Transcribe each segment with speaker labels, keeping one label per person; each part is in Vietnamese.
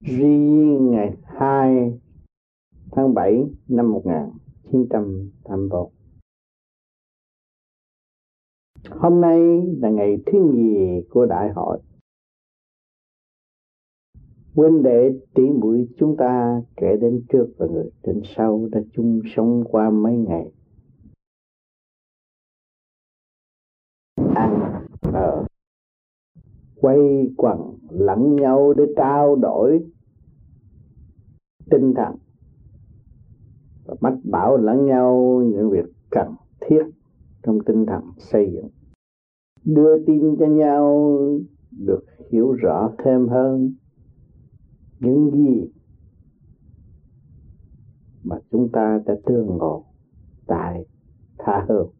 Speaker 1: Ri ngày 2 tháng 7 năm 1984. Hôm nay là ngày thứ nhì của đại hội. Huynh đệ tỷ muội chúng ta kể đến trước và người đến sau đã chung sống qua mấy ngày. Ăn, ở, quay quần lẫn nhau để trao đổi tinh thần. Và mách bảo lẫn nhau những việc cần thiết trong tinh thần xây dựng. Đưa tin cho nhau được hiểu rõ thêm hơn những gì mà chúng ta đã tương ngộ tại tha hương.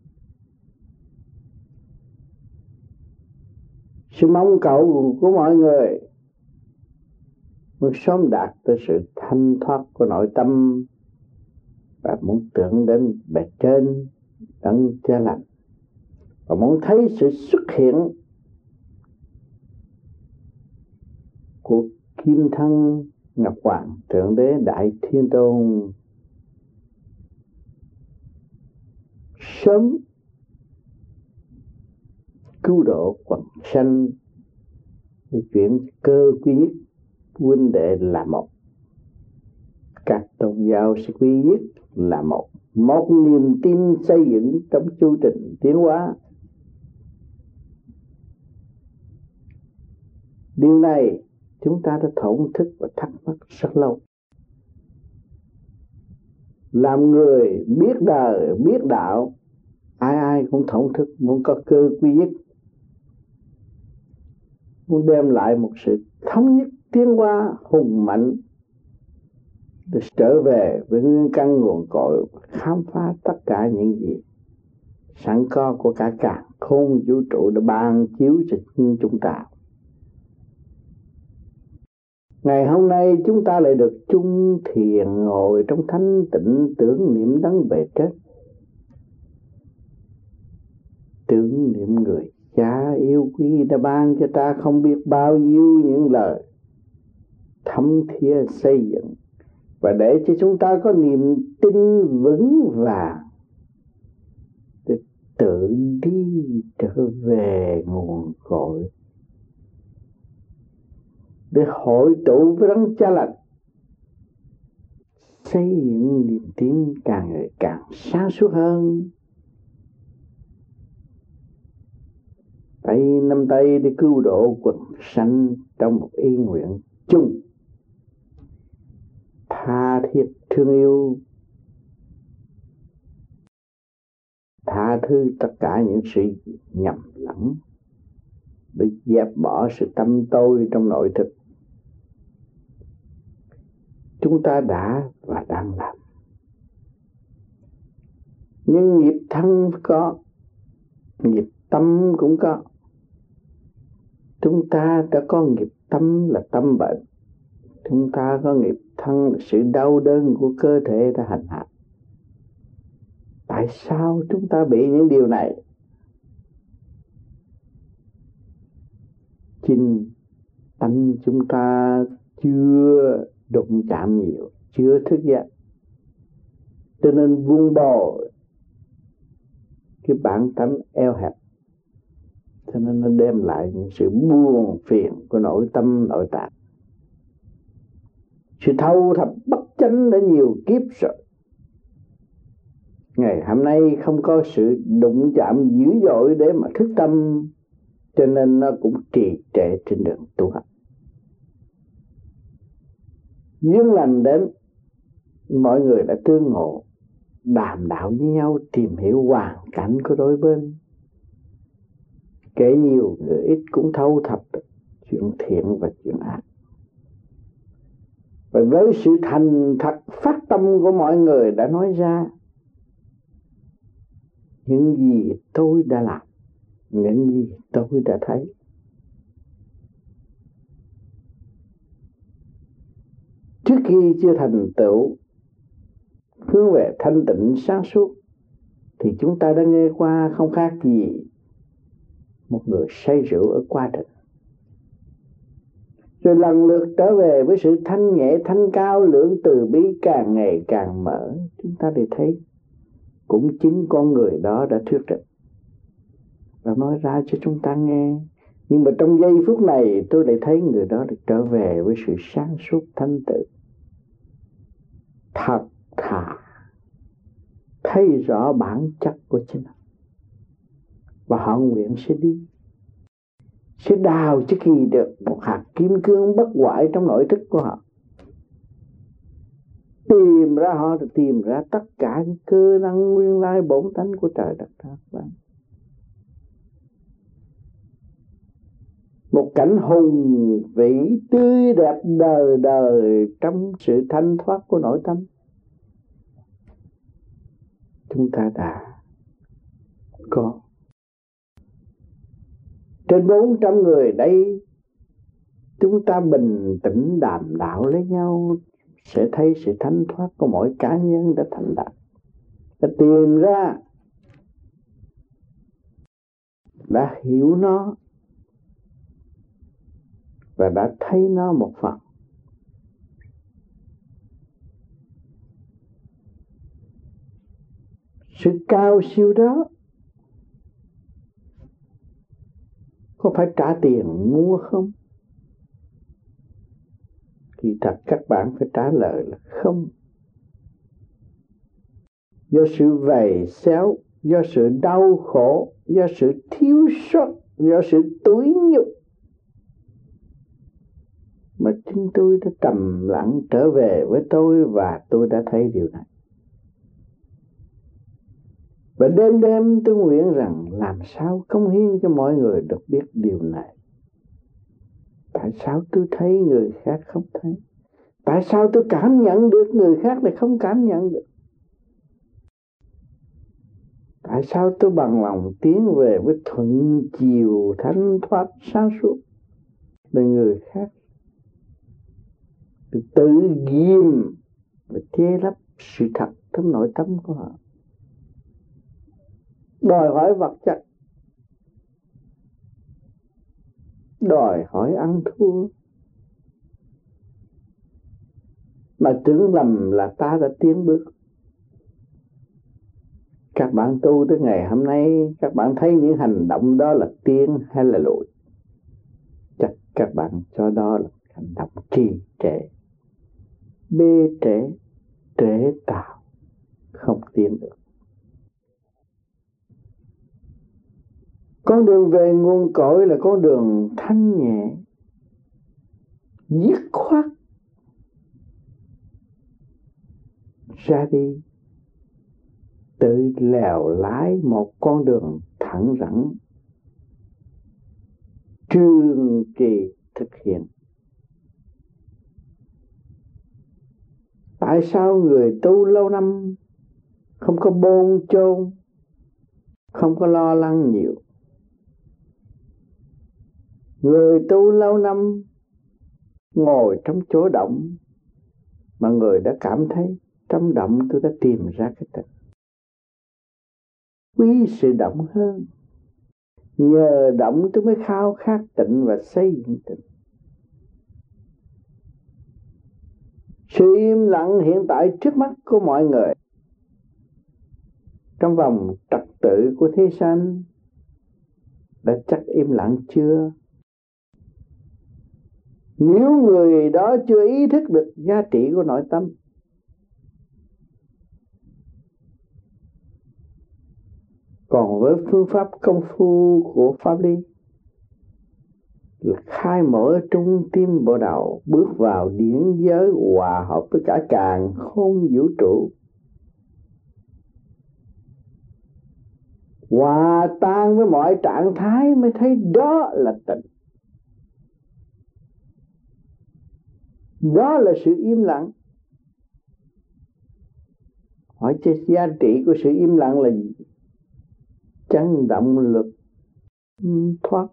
Speaker 1: Sự mong cầu của mọi người muốn sớm đạt tới sự thanh thoát của nội tâm và muốn tưởng đến bề trên đấng cha lành. Và muốn thấy sự xuất hiện của kim thân ngọc hoàng, thượng đế đại thiên tôn. Sớm cứu độ quần sanh, để chuyển cơ duy nhất huynh đệ là một. Các tôn giáo sẽ quy nhất là một. Một niềm tin xây dựng trong chu trình tiến hóa. Điều này chúng ta đã thổn thức và thắc mắc rất lâu. Làm người biết đời, biết đạo, ai ai cũng thổn thức, muốn có cơ quy nhất. Muốn đem lại một sự thống nhất tiến hóa hùng mạnh. Để trở về với nguyên căn nguồn cội, khám phá tất cả những gì sẵn có của cả cả khôn vũ trụ đã ban chiếu cho chúng ta. Ngày hôm nay chúng ta lại được chung thiền ngồi trong thanh tịnh tưởng niệm đấng bề chết. Tưởng niệm người cha yêu quý đã ban cho ta không biết bao nhiêu những lời thấm thía xây dựng. Và để cho chúng ta có niềm tin vững vàng, để tự đi trở về nguồn cội. Để hội tụ với đấng cha lành, xây dựng niềm tin càng ngày càng sáng suốt hơn. Tay năm tay để cứu độ quần sanh trong một ý nguyện chung tha thiết thương yêu. Tha thứ tất cả những sự nhầm lẫn, để dẹp bỏ sự tâm tôi trong nội thực. Chúng ta đã và đang làm. Nhưng nghiệp thân có, nghiệp tâm cũng có. Chúng ta đã có nghiệp tâm là tâm bệnh. Chúng ta có nghiệp thân, sự đau đớn của cơ thể đã hành hạ. Tại sao chúng ta bị những điều này? Chính tâm chúng ta chưa đụng chạm nhiều, chưa thức giác cho nên buông bỏ cái bản tánh eo hẹp. Cho nên nó đem lại những sự buồn phiền của nội tâm, nội tạng sự thâu thập bất chánh đã nhiều kiếp rồi. Ngày hôm nay không có sự đụng chạm dữ dội để mà thức tâm, cho nên nó cũng trì trệ trên đường tu hành. Duyên lành đến, mọi người đã tương ngộ, đàm đạo với nhau, tìm hiểu hoàn cảnh của đôi bên. Kể nhiều người ít cũng thâu thập, chuyện thiện và chuyện ác và với sự thành thật, phát tâm của mọi người đã nói ra, những gì tôi đã làm, những gì tôi đã thấy. Trước khi chưa thành tựu, hướng về thanh tịnh sáng suốt, thì chúng ta đã nghe qua không khác gì một người say rượu ở qua trình rồi lần lượt trở về với sự thanh nhẹ, thanh cao lượng từ bi càng ngày càng mở. Chúng ta để thấy cũng chính con người đó đã thuyết định và nói ra cho chúng ta nghe. Nhưng mà trong giây phút này, tôi lại thấy người đó được trở về với sự sáng suốt thanh tự thật thà. Thấy rõ bản chất của chính họ. Và họ nguyện sẽ đi sẽ đào cho gì được một hạt kim cương bất hoại trong nội thức của họ. Tìm ra họ tìm ra tất cả những cơ năng nguyên lai bổn tánh của trời đất các bạn vâng. một cảnh hùng vĩ tươi đẹp đời đời trong sự thanh thoát của nội tâm. Chúng ta đã có trên bốn trăm người đây, chúng ta bình tĩnh đàm đạo lấy nhau, sẽ thấy sự thanh thoát của mỗi cá nhân đã thành đạt. Đã tìm ra, đã hiểu nó, và đã thấy nó một phần. Sự cao siêu đó có phải trả tiền mua không? Kỳ thật, các bạn phải trả lời là không. Do sự vầy xéo, do sự đau khổ, do sự thiếu sót, do sự tối nhục mà chính tôi đã trầm lặng trở về với tôi và tôi đã thấy điều này. Và đêm đêm tôi nguyện rằng làm sao công hiến cho mọi người được biết điều này. Tại sao tôi thấy người khác không thấy? Tại sao tôi cảm nhận được người khác lại không cảm nhận được? Tại sao tôi bằng lòng tiến về với thuận chiều, thanh thoát sáng suốt để người khác tự ghim và che lấp sự thật trong nội tâm của họ đòi hỏi vật chất. Đòi hỏi ăn thua. Mà tưởng lầm là ta đã tiến bước. Các bạn tu tới ngày hôm nay, các bạn thấy những hành động đó là tiến hay là lùi chắc các bạn cho đó là hành động trì trệ. Bê trễ trễ tạo không tiến được. Con đường về nguồn cội là con đường thanh nhẹ, dứt khoát ra đi. Tự lèo lái một con đường thẳng rắn, trường kỳ thực hiện. Tại sao người tu lâu năm không có bôn chôn, không có lo lắng nhiều? Người tu lâu năm, ngồi trong chỗ động, mà người đã cảm thấy trong động tôi đã tìm ra cái tình. quý sự động hơn, nhờ động tôi mới khao khát tịnh và xây dựng tịnh sự im lặng hiện tại trước mắt của mọi người, trong vòng trật tự của thế gian, đã chắc im lặng chưa nếu người đó chưa ý thức được giá trị của nội tâm, còn với phương pháp công phu của pháp lý, là khai mở trung tim bộ đầu bước vào điển giới hòa hợp với cả càng không vũ trụ. Hòa tan với mọi trạng thái mới thấy đó là tịnh đó là sự im lặng. Hỏi chứ, giá trị của sự im lặng là gì chấn động lực, thoát,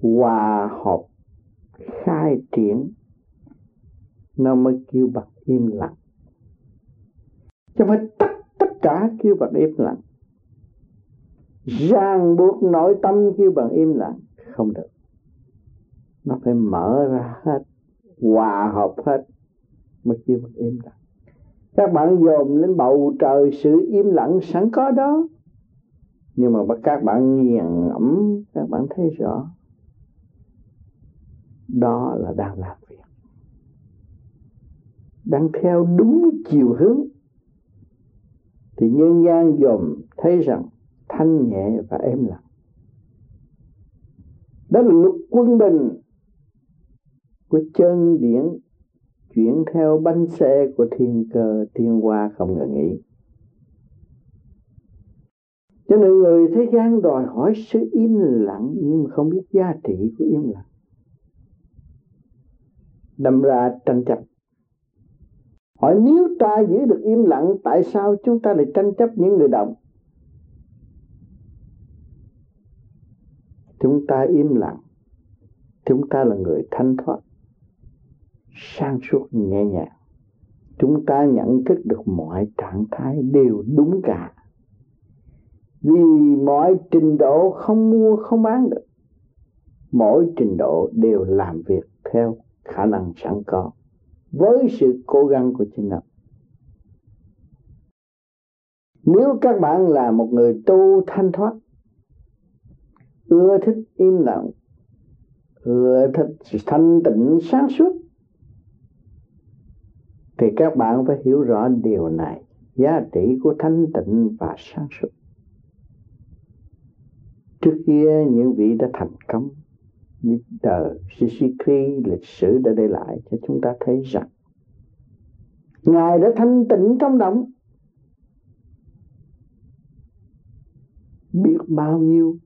Speaker 1: hòa hợp, khai triển. Nó mới kêu bằng im lặng. Chứ không phải tất tất cả kêu bằng im lặng. Ràng buộc nội tâm kêu bằng im lặng. Không được. Nó phải mở ra hết hòa hợp hết, mới kêu bằng im lặng. Các bạn dồn lên bầu trời sự im lặng sẵn có đó. Nhưng mà các bạn nghiền ngẫm, các bạn thấy rõ, đó là đang làm việc. Đang theo đúng chiều hướng. Thì nhân gian dòm thấy rằng thanh nhẹ và êm lặng. Đó là luật quân bình của chân điển, chuyển theo bánh xe của thiên cơ, thiên hoa không ngừng nghỉ. Cho nên người thế gian đòi hỏi sự im lặng, nhưng không biết giá trị của im lặng. Đâm ra tranh chấp. Hỏi nếu ta giữ được im lặng, tại sao chúng ta lại tranh chấp những người động chúng ta im lặng. Chúng ta là người thanh thoát sang suốt nhẹ nhàng. Chúng ta nhận thức được mọi trạng thái đều đúng cả. Vì mọi trình độ không mua, không bán được. Mỗi trình độ đều làm việc theo khả năng sẵn có với sự cố gắng của chính mình nếu các bạn là một người tu thanh thoát, ưa thích im lặng, ưa thích thanh tịnh sáng suốt thì các bạn phải hiểu rõ điều này. Giá trị của thanh tịnh và sáng suốt. Trước kia, những vị đã thành công. Như đời Shishikri lịch sử đã để lại cho chúng ta thấy rằng, Ngài đã thanh tịnh trong động biết bao nhiêu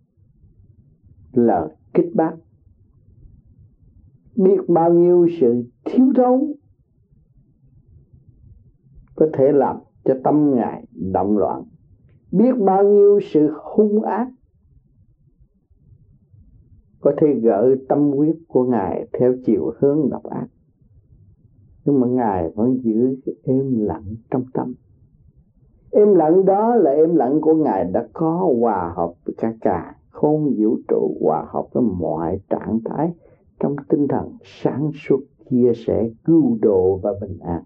Speaker 1: lời kích bác. Biết bao nhiêu sự thiếu thốn có thể làm cho tâm ngài động loạn. Biết bao nhiêu sự hung ác có thể gỡ tâm huyết của ngài theo chiều hướng độc ác. Nhưng mà ngài vẫn giữ cái êm lặng trong tâm. Êm lặng đó là êm lặng của ngài đã có hòa hợp với cả cả không vũ trụ, hòa hợp với mọi trạng thái trong tinh thần sáng suốt, chia sẻ, cứu độ và bình an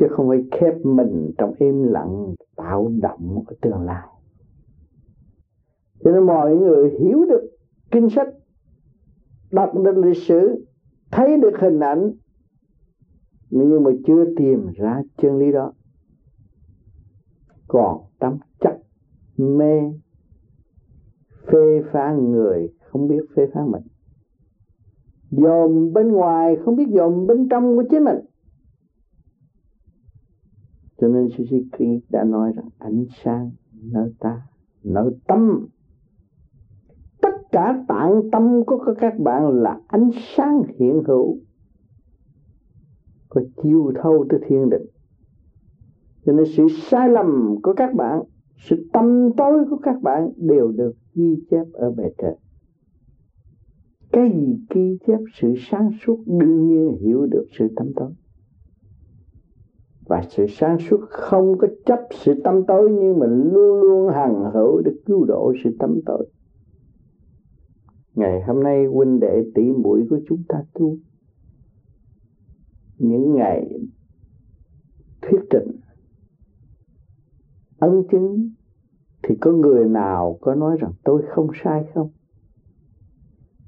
Speaker 1: chứ không phải khép mình trong im lặng, tạo động ở tương lai. Cho nên mọi người hiểu được kinh sách, đọc được lịch sử, thấy được hình ảnh, nhưng mà chưa tìm ra chân lý đó. Còn tâm chấp mê, phê phán người không biết phê phán mình. Dòm bên ngoài không biết dòm bên trong của chính mình cho nên Suzuki đã nói rằng, ánh sáng nơi ta, nơi tâm. Tất cả tạng tâm của các bạn là ánh sáng hiện hữu, có chiêu thâu tới thiên định. Cho nên sự sai lầm của các bạn, sự tâm tối của các bạn đều được ghi chép ở bề trên. Cái gì ghi chép sự sáng suốt, đương nhiên hiểu được sự tâm tối và sự sáng suốt không có chấp sự tâm tối nhưng mình luôn luôn hằng hữu để cứu độ sự tâm tối. Ngày hôm nay huynh đệ tỷ muội của chúng ta tu. Những ngày thuyết trình, ấn chứng, thì có người nào có nói rằng tôi không sai không?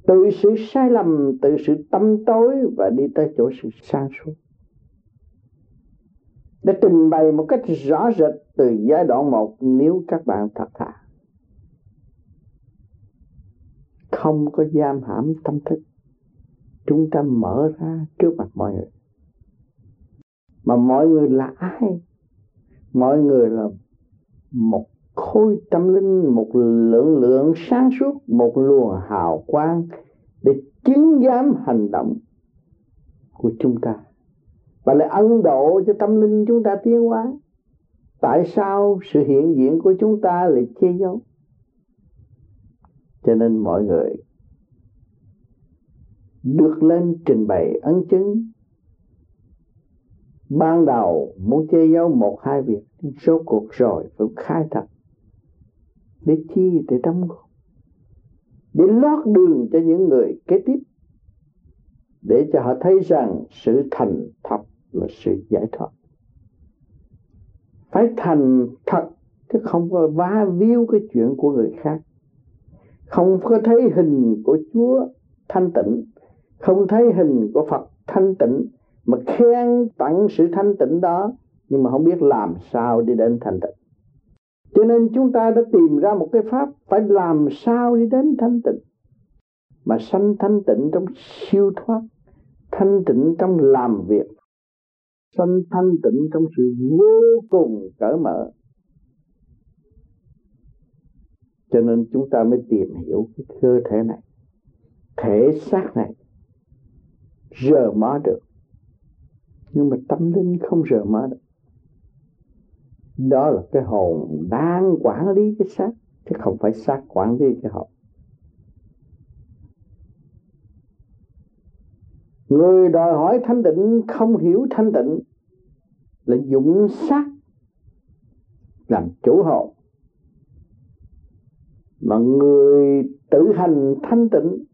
Speaker 1: Từ sự sai lầm, từ sự tâm tối và đi tới chỗ sự sáng suốt để trình bày một cách rõ rệt từ giai đoạn một nếu các bạn thật thà. Không có giam hãm tâm thức. Chúng ta mở ra trước mặt mọi người. Mà mọi người là ai? Mọi người là một khối tâm linh, một lượng lượng sáng suốt, một luồng hào quang để chứng giám hành động của chúng ta và lại ân độ cho tâm linh chúng ta tiến hóa. Tại sao sự hiện diện của chúng ta lại che giấu? Cho nên mọi người được lên trình bày ấn chứng. Ban đầu muốn che giấu một hai việc số cuộc rồi phải khai thật để chi, để đóng góp, để lót đường cho những người kế tiếp, để cho họ thấy rằng sự thành thật là sự giải thoát. Phải thành thật, chứ không có va víu cái chuyện của người khác. Không có thấy hình của Chúa thanh tịnh, không thấy hình của Phật thanh tịnh, mà khen tặng sự thanh tịnh đó, nhưng mà không biết làm sao đi đến thanh tịnh. Cho nên chúng ta đã tìm ra một cái pháp phải làm sao đi đến thanh tịnh. Mà sanh thanh tịnh trong siêu thoát, thanh tịnh trong làm việc sanh thanh tịnh trong sự vô cùng cởi mở. Cho nên chúng ta mới tìm hiểu cái cơ thể này, thể xác này, rờ mó được. Nhưng mà tâm linh không rờ mó được. Đó là cái hồn đang quản lý cái xác, chứ không phải xác quản lý cái hồn. Người đòi hỏi thanh tịnh, không hiểu thanh tịnh, là dụng sắc làm chủ hồn mà người tự hành thanh tịnh,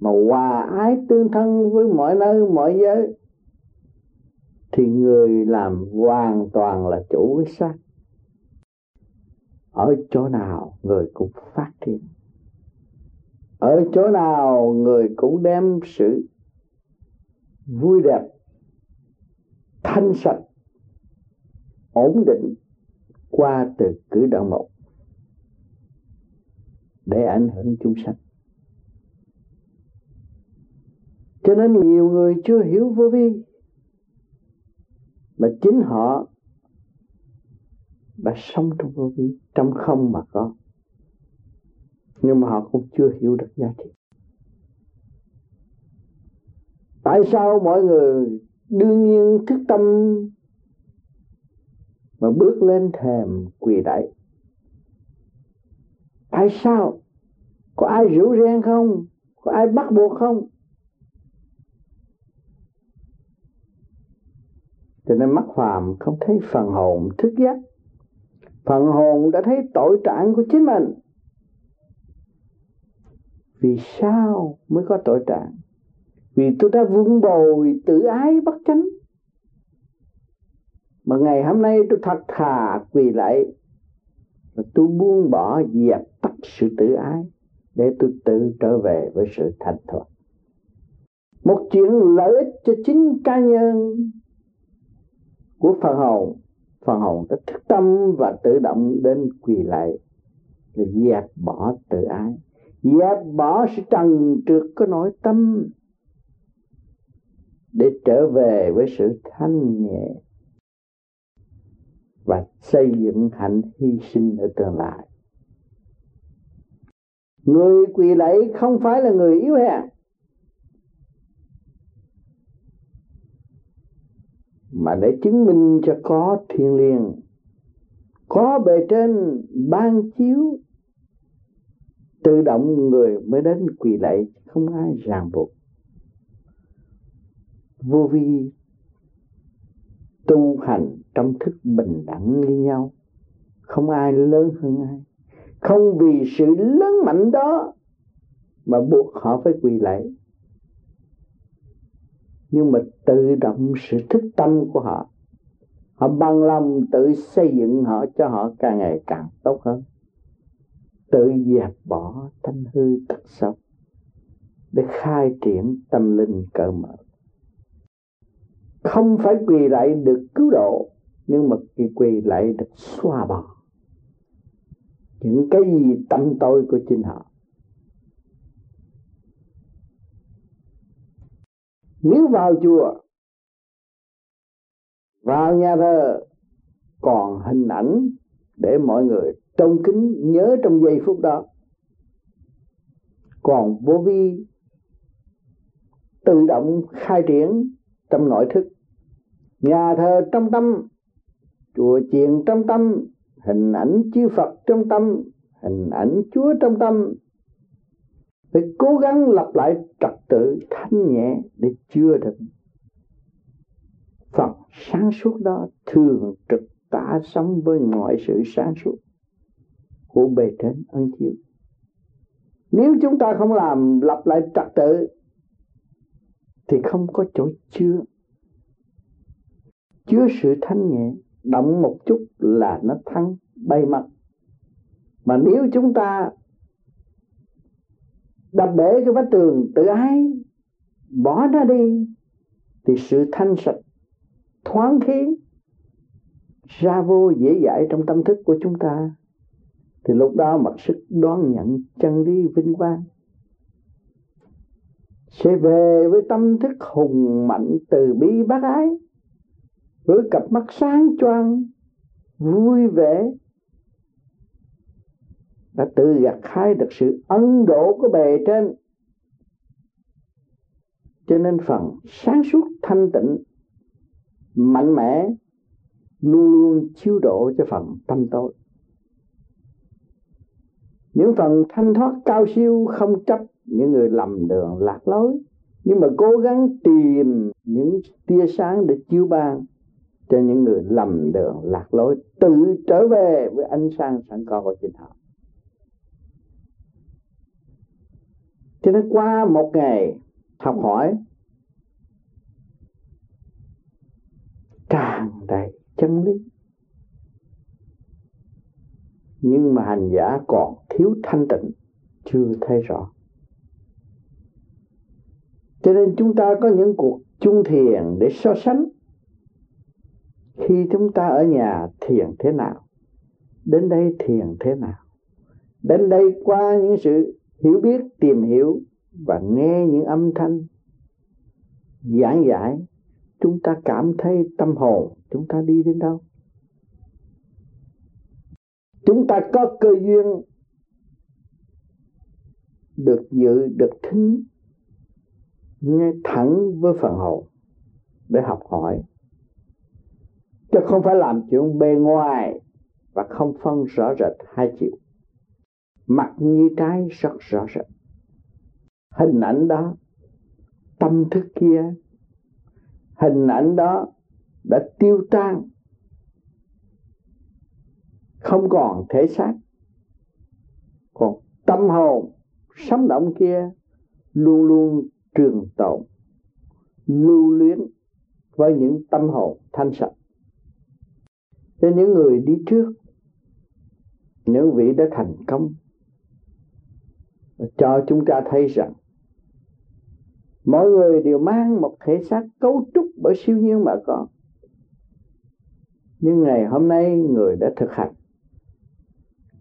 Speaker 1: mà hòa ái tương thân với mọi nơi, mọi giới, thì người làm hoàn toàn là chủ cái xác ở chỗ nào, người cũng phát triển. Ở chỗ nào, người cũng đem sự vui đẹp, thanh sạch, ổn định qua từ cử động một để ảnh hưởng chúng sanh. Cho nên nhiều người chưa hiểu vô vi, mà chính họ đã sống trong vô vi, trong không mà có. Nhưng mà họ cũng chưa hiểu được giá trị tại sao mọi người đương nhiên thức tâm mà bước lên thềm quỳ đại tại sao? Có ai rủ ren không? Có ai bắt buộc không? Cho nên mắt phàm không thấy phần hồn thức giác. Phần hồn đã thấy tội trạng của chính mình. Vì sao mới có tội trạng? Vì tôi đã vun bồi tự ái bất chánh. Mà ngày hôm nay tôi thật thà quỳ lại và tôi buông bỏ dẹp tắt sự tự ái để tôi tự trở về với sự thành thoát một chuyện lợi ích cho chính cá nhân của phần hồn. Phần hồn đã thức tâm và tự động đến quỳ lại để dẹp bỏ tự ái. Dẹp bỏ sự trần trượt có nội tâm để trở về với sự thanh nhẹ và xây dựng hạnh hy sinh ở tương lai. Người quỳ lạy không phải là người yếu hèn. Mà để chứng minh cho có thiên liêng, có bề trên ban chiếu, tự động người mới đến quỳ lạy, không ai ràng buộc vô vi tu hành trong thức bình đẳng như nhau. Không ai lớn hơn ai. Không vì sự lớn mạnh đó mà buộc họ phải quỳ lạy. Nhưng mà tự động sự thức tâm của họ họ bằng lòng tự xây dựng họ cho họ càng ngày càng tốt hơn. Tự dẹp bỏ thanh hư tật xấu để khai triển tâm linh cởi mở không phải quỳ lại được cứu độ, nhưng mà khi quỳ lại được xóa bỏ. Những cái gì tâm tôi của chính họ. Nếu vào chùa, vào nhà thờ, còn hình ảnh để mọi người trông kính nhớ trong giây phút đó. Còn vô vi tự động khai triển trong nội thức nhà thờ trong tâm, chùa chiền trong tâm, hình ảnh chư Phật trong tâm, hình ảnh Chúa trong tâm. Phải cố gắng lập lại trật tự thanh nhẹ để chưa được. Phật sáng suốt đó thường trực tả sống với mọi sự sáng suốt của bề trên ơn chiếu. Nếu chúng ta không làm lập lại trật tự, thì không có chỗ chứa chứa sự thanh nhẹ, động một chút là nó thăng, bay mặt. Mà nếu chúng ta đập bể cái vách tường tự ái, bỏ nó đi, thì sự thanh sạch, thoáng khí, ra vô dễ dãi trong tâm thức của chúng ta. Thì lúc đó mặc sức đón nhận chân lý vinh quang. Sẽ về với tâm thức hùng mạnh từ bi bác ái với cặp mắt sáng choang, vui vẻ, đã tự gặt hái được sự ân độ của bề trên. Cho nên phần sáng suốt thanh tịnh, mạnh mẽ, luôn luôn chiếu độ cho phần tâm tối. Những phần thanh thoát cao siêu không chấp những người lầm đường lạc lối, nhưng mà cố gắng tìm những tia sáng để chiếu ban cho những người lầm đường lạc lối, tự trở về với ánh sáng sẵn có của chính họ. Cho nên qua một ngày học hỏi, tràn đầy chân lý. Nhưng mà hành giả còn thiếu thanh tịnh, chưa thấy rõ. Cho nên chúng ta có những cuộc chung thiền để so sánh khi chúng ta ở nhà, thiền thế nào? Đến đây thiền thế nào? Đến đây qua những sự hiểu biết, tìm hiểu và nghe những âm thanh giảng giải, chúng ta cảm thấy tâm hồn chúng ta đi đến đâu? Chúng ta có cơ duyên được dự được thính nghe thẳng với phần hồn để học hỏi chứ không phải làm chuyện bề ngoài và không phân rõ rệt hai chiều. Mặt như trái, rất rõ rệt. Hình ảnh đó, tâm thức kia, hình ảnh đó đã tiêu tan. Không còn thể xác. Còn tâm hồn, sống động kia luôn luôn trường tồn, lưu luyến với những tâm hồn thanh sạch cho những người đi trước những vị đã thành công, cho chúng ta thấy rằng mỗi người đều mang một thể xác cấu trúc bởi siêu nhiên mà có. Nhưng ngày hôm nay người đã thực hành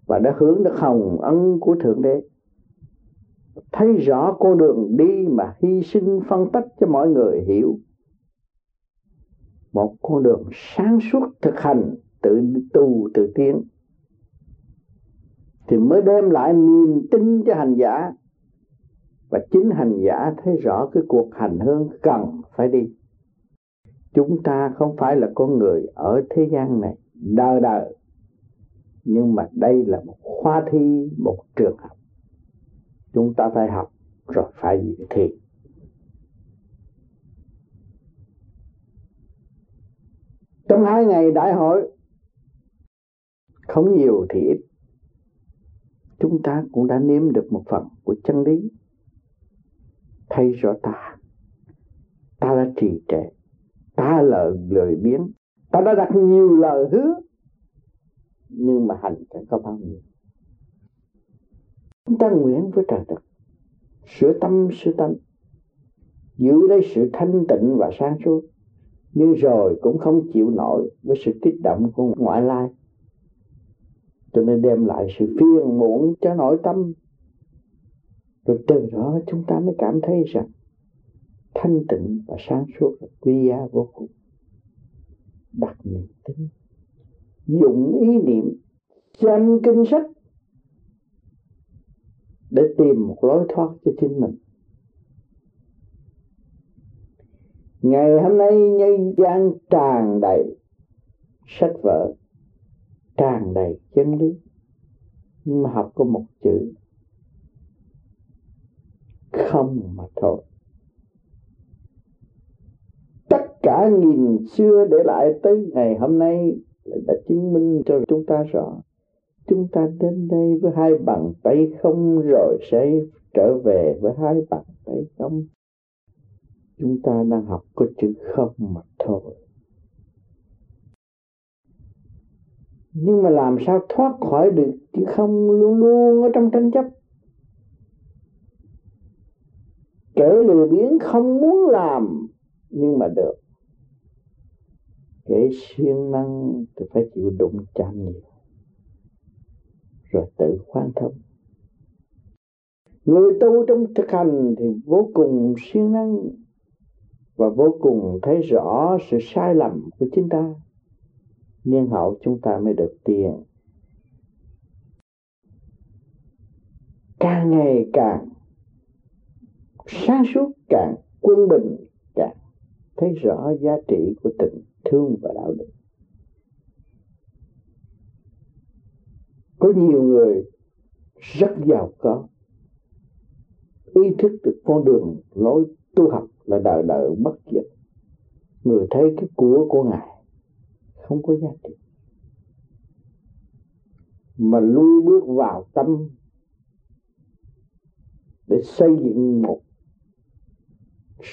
Speaker 1: và đã hướng được hồng ân của thượng đế. Thấy rõ con đường đi mà hy sinh phân tích cho mọi người hiểu. Một con đường sáng suốt thực hành tự tu, tự tiến. Thì mới đem lại niềm tin cho hành giả. Và chính hành giả thấy rõ cái cuộc hành hương cần phải đi. Chúng ta không phải là con người ở thế gian này đời đời nhưng mà đây là một khoa thi, một trường học. Chúng ta phải học, rồi phải dự thi trong hai ngày đại hội không nhiều thì ít. Chúng ta cũng đã nếm được một phần của chân lý. Thấy rõ ta. Ta đã trì trệ. Ta là lời biến. Ta đã đặt nhiều lời hứa. Nhưng mà hành chẳng có bao nhiêu? Chúng ta nguyện với trời đất. Sửa tâm sửa tâm giữ lấy sự thanh tịnh và sáng suốt. Nhưng rồi cũng không chịu nổi với sự kích động của ngoại lai cho nên đem lại sự phiền muộn cho nội tâm. Rồi từ đó chúng ta mới cảm thấy rằng thanh tịnh và sáng suốt là quý giá vô cùng. Đặt niềm tin, dụng ý niệm xem kinh sách để tìm một lối thoát cho chính mình. Ngày hôm nay nhân gian tràn đầy sách vở tràn đầy chân lý. Nhưng mà học có một chữ. Không mà thôi. Tất cả nghìn xưa để lại tới ngày hôm nay đã chứng minh cho chúng ta rõ. Chúng ta đến đây với hai bàn tay không rồi sẽ trở về với hai bàn tay không? Chúng ta đang học có chữ không mà thôi. Nhưng mà làm sao thoát khỏi được chứ không luôn luôn ở trong tranh chấp? Kẻ lừa biến không muốn làm, nhưng mà được. Kẻ siêng năng thì phải chịu đụng chạm nhiều, rồi tự khoan thông người tu trong thực hành thì vô cùng siêng năng và vô cùng thấy rõ sự sai lầm của chính ta niên hậu chúng ta mới được tiền. Càng ngày càng sáng suốt, càng quân bình, càng thấy rõ giá trị của tình thương và đạo đức. Có nhiều người rất giàu có, ý thức được con đường lối tu học là đời đời bất diệt. Người thấy cái của của ngài không có giá trị. Mà luôn bước vào tâm để xây dựng một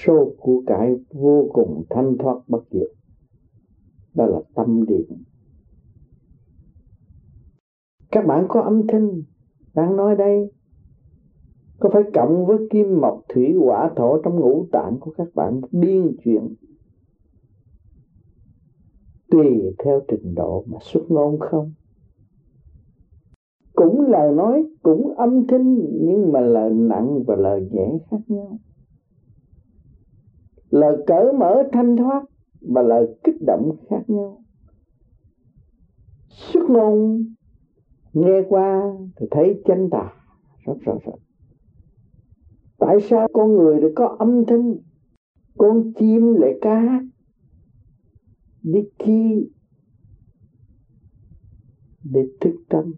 Speaker 1: số của cải vô cùng thanh thoát bất diệt. Đó là tâm điện. Các bạn có âm thanh đang nói đây? Có phải cộng với kim mộc thủy hỏa thổ trong ngũ tạng của các bạn điên chuyện? Tùy theo trình độ mà xuất ngôn không. Cũng lời nói, cũng âm thanh, nhưng mà lời nặng và lời nhẹ khác nhau. Lời cởi mở thanh thoát và lời kích động khác nhau. Xuất ngôn, nghe qua thì thấy chân tà rất rõ rệt tại sao con người lại có âm thanh? Con chim lại ca hát? Đi chi để thức tâm.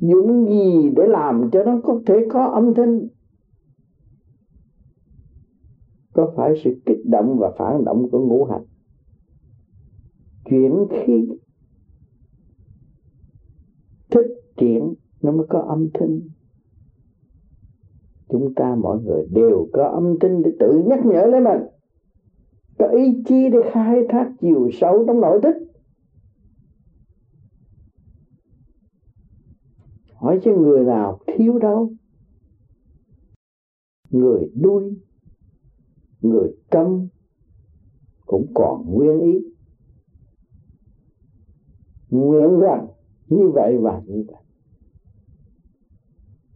Speaker 1: Dùng gì để làm cho nó có thể có âm thanh, có phải sự kích động và phản động của ngũ hành? Chuyển khí thích triển, nó mới có âm thanh. Chúng ta mọi người đều có âm thanh để tự nhắc nhở lấy mình có ý chí để khai thác chiều sâu trong nội thức. Hỏi cho người nào thiếu đâu. Người đuôi người câm cũng còn nguyên ý. Nguyện rằng như vậy và như vậy.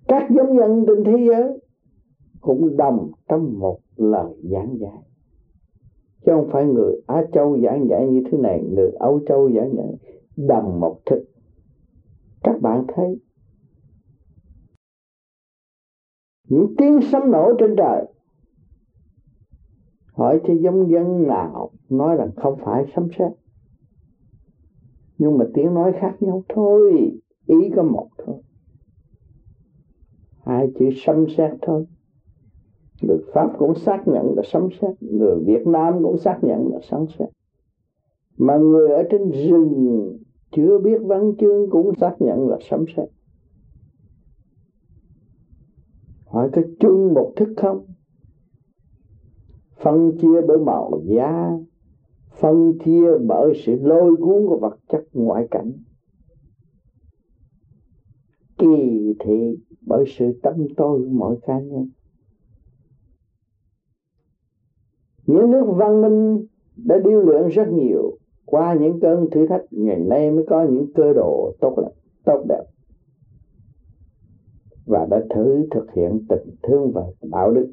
Speaker 1: Các giống nhân trên thế giới cũng đồng trong một lời giảng dạy chứ không phải người Á Châu giảng giải như thế này, người Âu Châu giảng giải đầm một thức các bạn thấy, những tiếng sấm nổ trên trời, hỏi cho giống dân nào nói rằng không phải sấm sét. Nhưng mà tiếng nói khác nhau thôi, ý có một thôi. Hai chữ sấm sét thôi người pháp cũng xác nhận là sống xét người việt nam cũng xác nhận là sống xét mà người ở trên rừng chưa biết văn chương cũng xác nhận là sống xét hỏi có chung một thức không? Phân chia bởi màu da, phân chia bởi sự lôi cuốn của vật chất ngoại cảnh. Kỳ thị bởi sự tâm tôi của mỗi cá nhân. Những nước văn minh đã điêu luyện rất nhiều. Qua những cơn thử thách, ngày nay mới có những cơ đồ tốt đẹp tốt đẹp. Và đã thử thực hiện tình thương và đạo đức,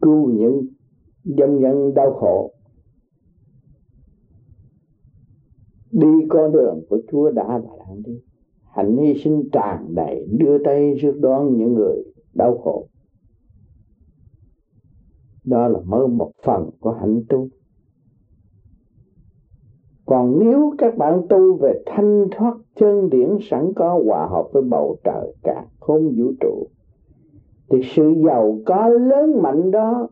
Speaker 1: cứu những dân nhân đau khổ. Đi con đường của Chúa đã và đang đi. Hạnh hy sinh tràn đầy, đưa tay rước đón những người đau khổ đó là mới một phần của hạnh tu. Còn nếu các bạn tu về thanh thoát chân điển sẵn có hòa hợp với bầu trời, cả không vũ trụ, thì sự giàu có lớn mạnh đó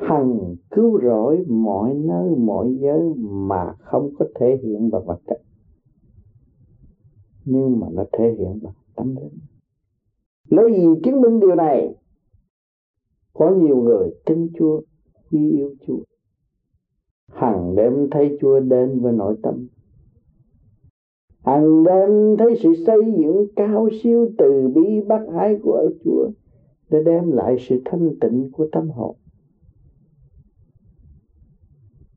Speaker 1: hằng cứu rỗi mọi nơi, mọi giới mà không có thể hiện bằng vật chất nhưng mà nó thể hiện bằng tâm linh. Lấy gì chứng minh điều này? Có nhiều người tin Chúa quý yêu Chúa. Hằng đêm thấy Chúa đến với nội tâm. Hằng đêm thấy sự xây dựng cao siêu từ bi bác ái của Chúa để đem lại sự thanh tịnh của tâm hồn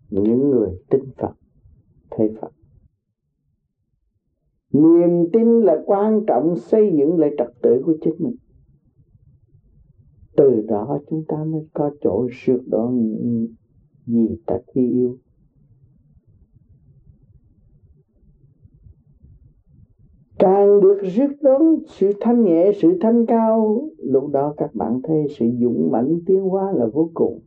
Speaker 1: những người tin Phật, thấy Phật. Niềm tin là quan trọng xây dựng lại trật tự của chính mình từ đó chúng ta mới có chỗ sượt đoạn gì ta khi yêu. Càng được rước đón sự thanh nhẹ, sự thanh cao, lúc đó các bạn thấy sự dũng mãnh tiến hóa là vô cùng.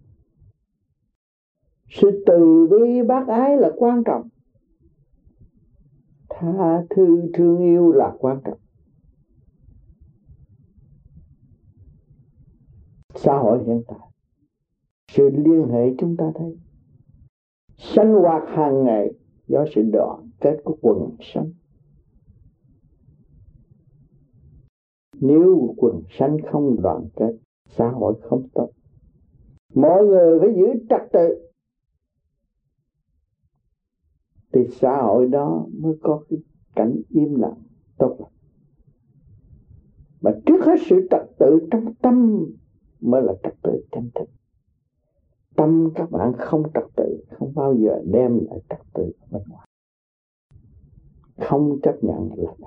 Speaker 1: Sự từ bi bác ái là quan trọng. Tha thứ thương yêu là quan trọng. Xã hội hiện tại. Sự liên hệ chúng ta thấy. Sinh hoạt hàng ngày do sự đoàn kết của quần sanh. Nếu quần sanh không đoàn kết, xã hội không tốt. Mọi người phải giữ trật tự. Thì xã hội đó mới có cái cảnh im lặng, tốt lành. Mà trước hết sự trật tự trong tâm mới là trật tự chân thực. Tâm các bạn không trật tự, không bao giờ đem lại trật tự bên ngoài. Không chấp nhận là đẹp.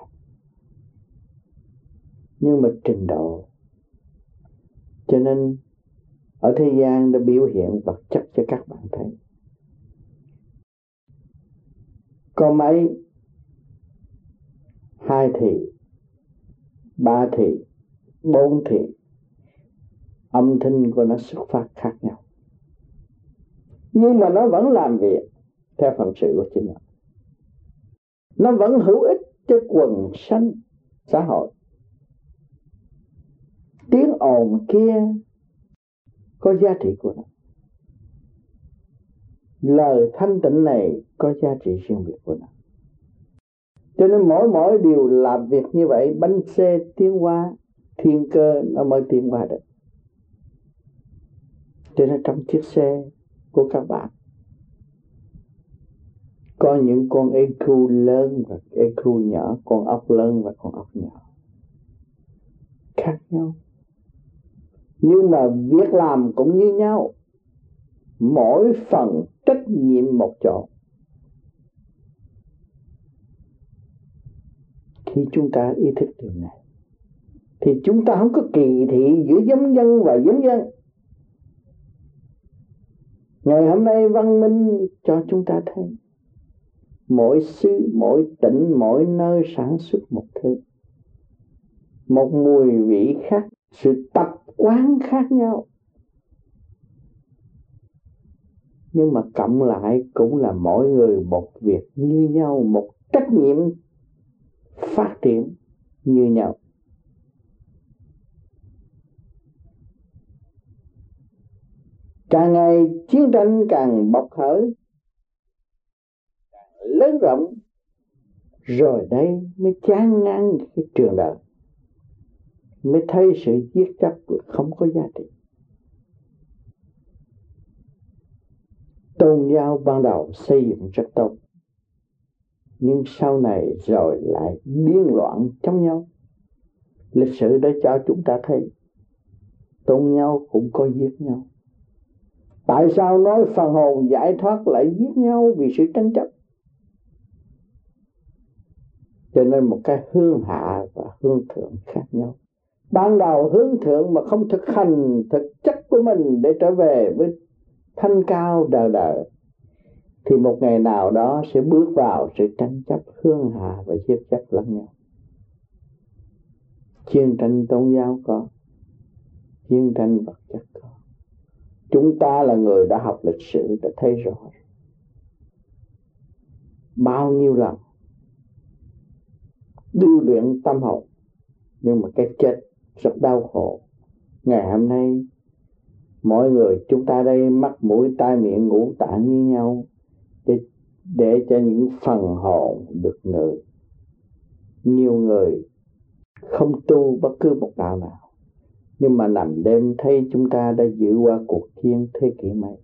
Speaker 1: Nhưng mà trình độ, cho nên ở thế gian đã biểu hiện vật chất cho các bạn thấy. Có mấy? Hai thị, ba thị, bốn thị âm thanh của nó xuất phát khác nhau. Nhưng mà nó vẫn làm việc theo phận sự của chính nó. Nó vẫn hữu ích cho quần sanh xã hội. Tiếng ồn kia có giá trị của nó. Lời thanh tịnh này có giá trị riêng biệt của nó. Cho nên mỗi mỗi điều làm việc như vậy, bánh xe tiến hóa thiên cơ, nó mới tiến hóa được cho nên trong chiếc xe của các bạn, có những con EQ lớn và EQ nhỏ, con ốc lớn và con ốc nhỏ. Khác nhau. Nhưng mà việc làm cũng như nhau. Mỗi phần trách nhiệm một chỗ. Khi chúng ta ý thức điều này, thì chúng ta không có kỳ thị giữa giống dân và giống dân ngày hôm nay văn minh cho chúng ta thấy mỗi xứ, mỗi tỉnh, mỗi nơi sản xuất một thứ. Một mùi vị khác, sự tập quán khác nhau. Nhưng mà cộng lại cũng là mỗi người một việc như nhau, một trách nhiệm phát triển như nhau. Càng ngày chiến tranh càng bộc khởi lớn rộng. Rồi đây mới chán ngang cái trường đời, mới thấy sự giết chóc không có giá trị. Tôn giáo ban đầu xây dựng rất tốt, nhưng sau này rồi lại điên loạn trong nhau. Lịch sử đã cho chúng ta thấy, tôn nhau cũng có giết nhau tại sao nói phần hồn giải thoát lại giết nhau vì sự tranh chấp? Cho nên một cái hương hạ và hương thượng khác nhau. Ban đầu hướng thượng mà không thực hành thực chất của mình để trở về với thanh cao đời đời thì một ngày nào đó sẽ bước vào sự tranh chấp, hương hạ và giết chấp lẫn nhau. Chiến tranh tôn giáo có chiến tranh vật chất chúng ta là người đã học lịch sử, đã thấy rõ bao nhiêu lần? Điêu luyện tâm hồn, nhưng mà cái chết rất đau khổ. Ngày hôm nay mọi người chúng ta đây mắt, mũi, tai, miệng ngũ tạng như nhau để để cho những phần hồn được ngự. Nhiều người không tu bất cứ một đạo nào nhưng mà nằm đêm thấy chúng ta đã giữ qua cuộc chiến thế kỷ mấy.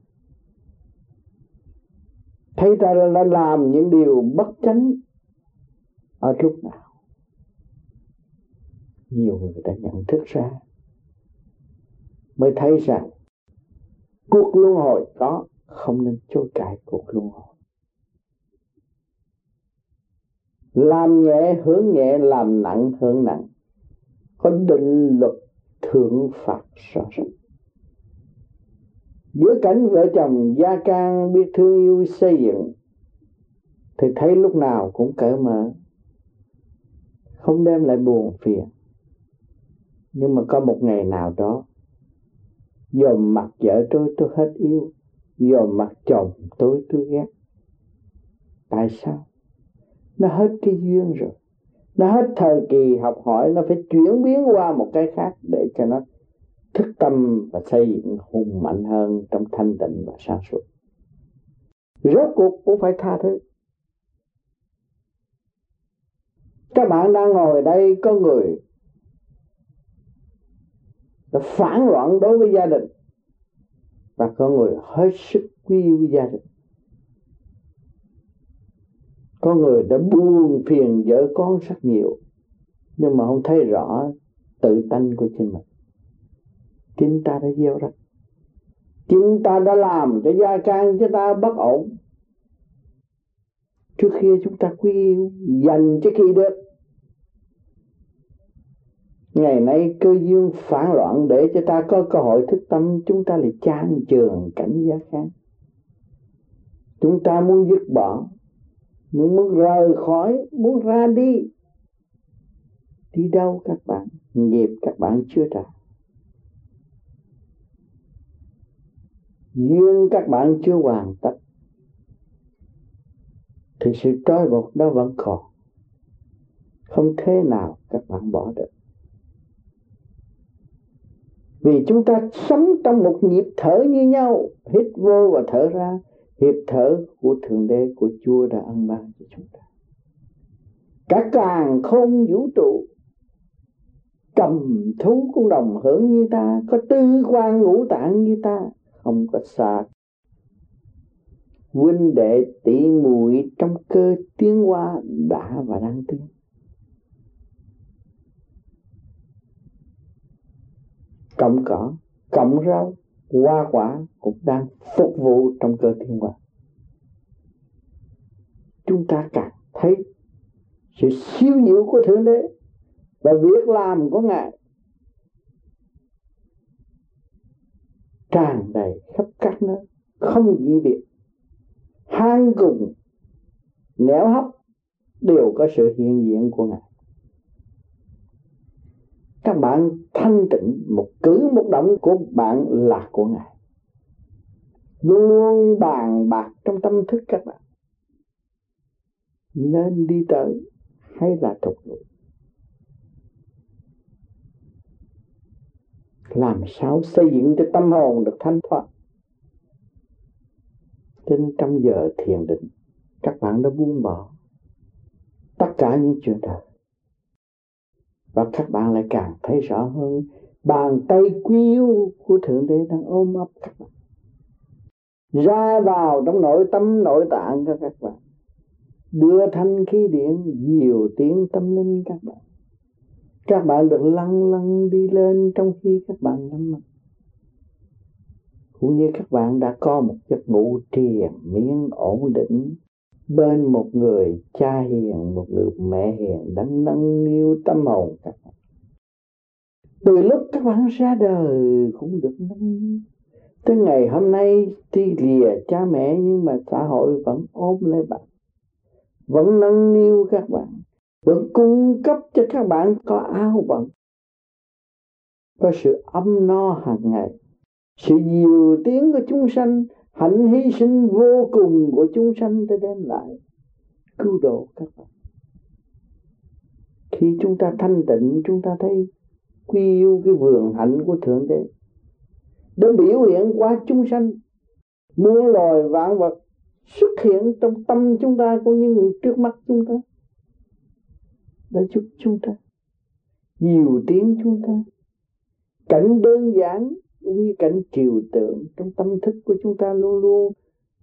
Speaker 1: Thấy ta đã làm những điều bất chánh ở lúc nào? Nhiều người đã nhận thức ra. Mới thấy rằng cuộc luân hồi có không nên chối cãi cuộc luân hồi. Làm nhẹ hướng nhẹ, làm nặng hướng nặng. Có định luật thượng Phật so sánh. giữa cảnh vợ chồng gia can biết thương yêu xây dựng, thì thấy lúc nào cũng cởi mở, không đem lại buồn phiền. Nhưng mà có một ngày nào đó, dòm mặt vợ tôi tôi hết yêu dòm mặt chồng tôi tôi ghét. Tại sao? Nó hết cái duyên rồi nó hết thời kỳ học hỏi, nó phải chuyển biến qua một cái khác để cho nó thức tâm và xây dựng hùng mạnh hơn trong thanh tịnh và sáng suốt. Rốt cuộc cũng phải tha thứ. Các bạn đang ngồi đây, có người phản loạn đối với gia đình và có người hết sức quý yêu gia đình có người đã buông phiền vợ con rất nhiều, nhưng mà không thấy rõ tự tánh của chính mình. Chính ta đã gieo rắc. Chúng ta đã làm cho gia can cho ta bất ổn. Trước khi chúng ta quý yêu, dành cho khi được ngày nay cơ duyên phản loạn để cho ta có cơ hội thức tâm, chúng ta lại chán trường cảnh gia kháng chúng ta muốn dứt bỏ nhưng muốn rời khỏi, muốn ra đi đi đâu các bạn? Nghiệp các bạn chưa trả. Duyên các bạn chưa hoàn tất. Thì sự trói buộc đó vẫn còn. Không thế nào các bạn bỏ được. Vì chúng ta sống trong một nhịp thở như nhau, hít vô và thở ra hiệp thở của thượng đế, của chúa đã ăn ban cho chúng ta. Cả càng không vũ trụ cầm thú cũng đồng hưởng như ta, có tư quan ngũ tạng như ta, không có xa. Huynh đệ tỷ muội trong cơ tiến hóa đã và đang tiến. Cộng cỏ cộng rau hoa quả cũng đang phục vụ trong cơ thiên hòa chúng ta càng thấy sự siêu diệu của thượng đế và việc làm của ngài tràn đầy khắp các nơi, không gì biệt. Hang cùng, nẻo hấp đều có sự hiện diện của ngài các bạn thanh tịnh một cử một động của bạn là của ngài. Luôn luôn bàn bạc trong tâm thức các bạn. Nên đi tới hay là thục lụi làm sao xây dựng cho tâm hồn được thanh thoát? Trên trong giờ thiền định, các bạn đã buông bỏ tất cả những chuyện đời và các bạn lại càng thấy rõ hơn bàn tay quý yêu của thượng đế đang ôm ấp các bạn. Ra vào trong nội tâm, nội tạng cho các bạn. Đưa thanh khí điện nhiều tiếng tâm linh các bạn. Các bạn được lăn lăn đi lên trong khi các bạn nhắm mắt cũng như các bạn đã có một giấc ngủ triền miên ổn định bên một người cha hiền, một người mẹ hiền đang nâng niu tâm hồn các bạn. Từ lúc các bạn ra đời cũng được nâng niu. Tới ngày hôm nay tuy lìa cha mẹ nhưng mà xã hội vẫn ôm lấy bạn, vẫn nâng niu các bạn, vẫn cung cấp cho các bạn có áo bận có sự ấm no hàng ngày, sự nhiều tiếng của chúng sanh hạnh hy sinh vô cùng của chúng sanh đã đem lại cứu độ các bạn. Khi chúng ta thanh tịnh, chúng ta thấy quy yêu cái vườn hạnh của thượng đế, đã biểu hiện qua chúng sanh. Muôn loài vạn vật xuất hiện trong tâm chúng ta cũng như trước mắt chúng ta. Đã giúp chúng ta, nhiều tiếng chúng ta, cảnh đơn giản uy cảnh triều tượng trong tâm thức của chúng ta luôn luôn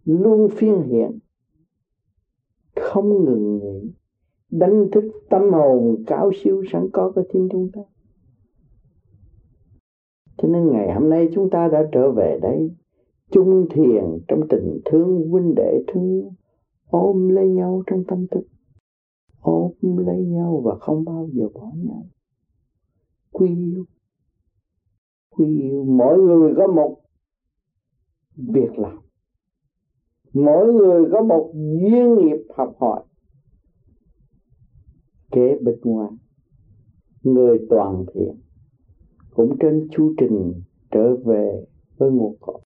Speaker 1: luôn phiên hiện, không ngừng nghỉ. Đánh thức tâm hồn cao siêu sẵn có của chính chúng ta. Cho nên ngày hôm nay chúng ta đã trở về đây, chung thiền trong tình thương huynh đệ thương yêu, ôm lấy nhau trong tâm thức, ôm lấy nhau và không bao giờ bỏ nhau. Quy yêu quy yêu mỗi người có một việc làm. Mỗi người có một duyên nghiệp học hỏi. Kế bên ngoài, người toàn thiện, cũng trên chu trình trở về với nguồn cội.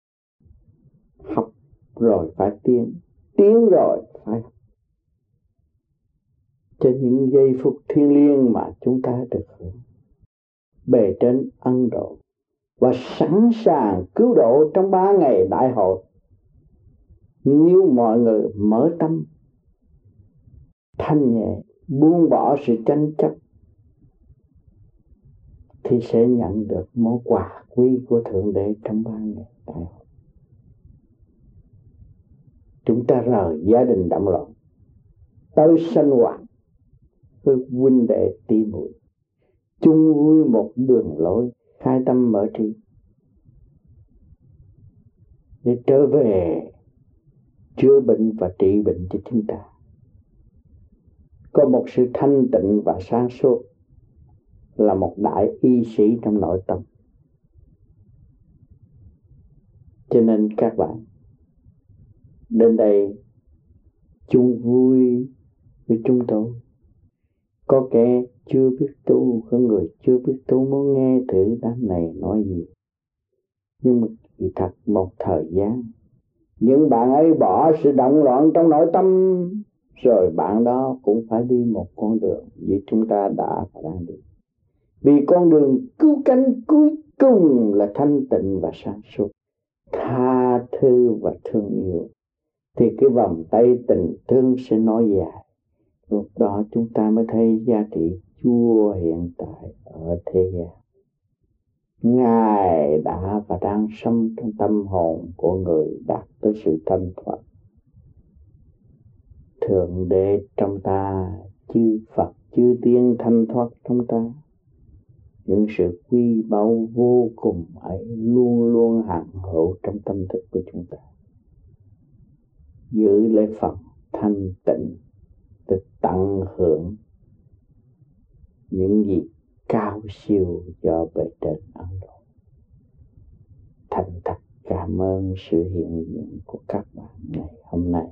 Speaker 1: Học rồi phải tiến tiến rồi phải học. Cho những giây phút thiêng liêng mà chúng ta được hưởng. Bề trên ân độ và sẵn sàng cứu độ trong ba ngày đại hội. Nếu mọi người mở tâm, thanh nhẹ, buông bỏ sự tranh chấp, thì sẽ nhận được món quà quý của thượng đế trong ba ngày đại hội. Chúng ta rời gia đình động loạn tới sanh hoạt với huynh đệ tỷ muội, chung vui một đường lối khai tâm mở trí. Để trở về, chữa bệnh và trị bệnh cho chúng ta. Có một sự thanh tịnh và sáng suốt là một đại y sĩ trong nội tâm. Cho nên các bạn, đến đây, chung vui với chúng tôi có kẻ chưa biết tu, có người chưa biết tu muốn nghe thử đám này nói gì. Nhưng mà chỉ thật một thời gian, những bạn ấy bỏ sự động loạn trong nội tâm, rồi bạn đó cũng phải đi một con đường như chúng ta đã và đang đi. Vì con đường cứu cánh cuối cùng là thanh tịnh và sáng suốt, tha thứ và thương yêu. Thì cái vòng tay tình thương sẽ nói dài lúc đó chúng ta mới thấy giá trị Chúa hiện tại ở thế gian. Ngài đã và đang sống trong tâm hồn của người đạt tới sự thanh thoát Thượng Đế trong ta, chư Phật, chư Tiên thanh thoát trong ta. Những sự quy báu vô cùng ấy luôn luôn hằng hữu trong tâm thức của chúng ta. Giữ lấy phật thanh tịnh để tận hưởng những gì cao siêu do bề trên ấn độ. Thành thật cảm ơn sự hiện diện của các bạn ngày hôm nay.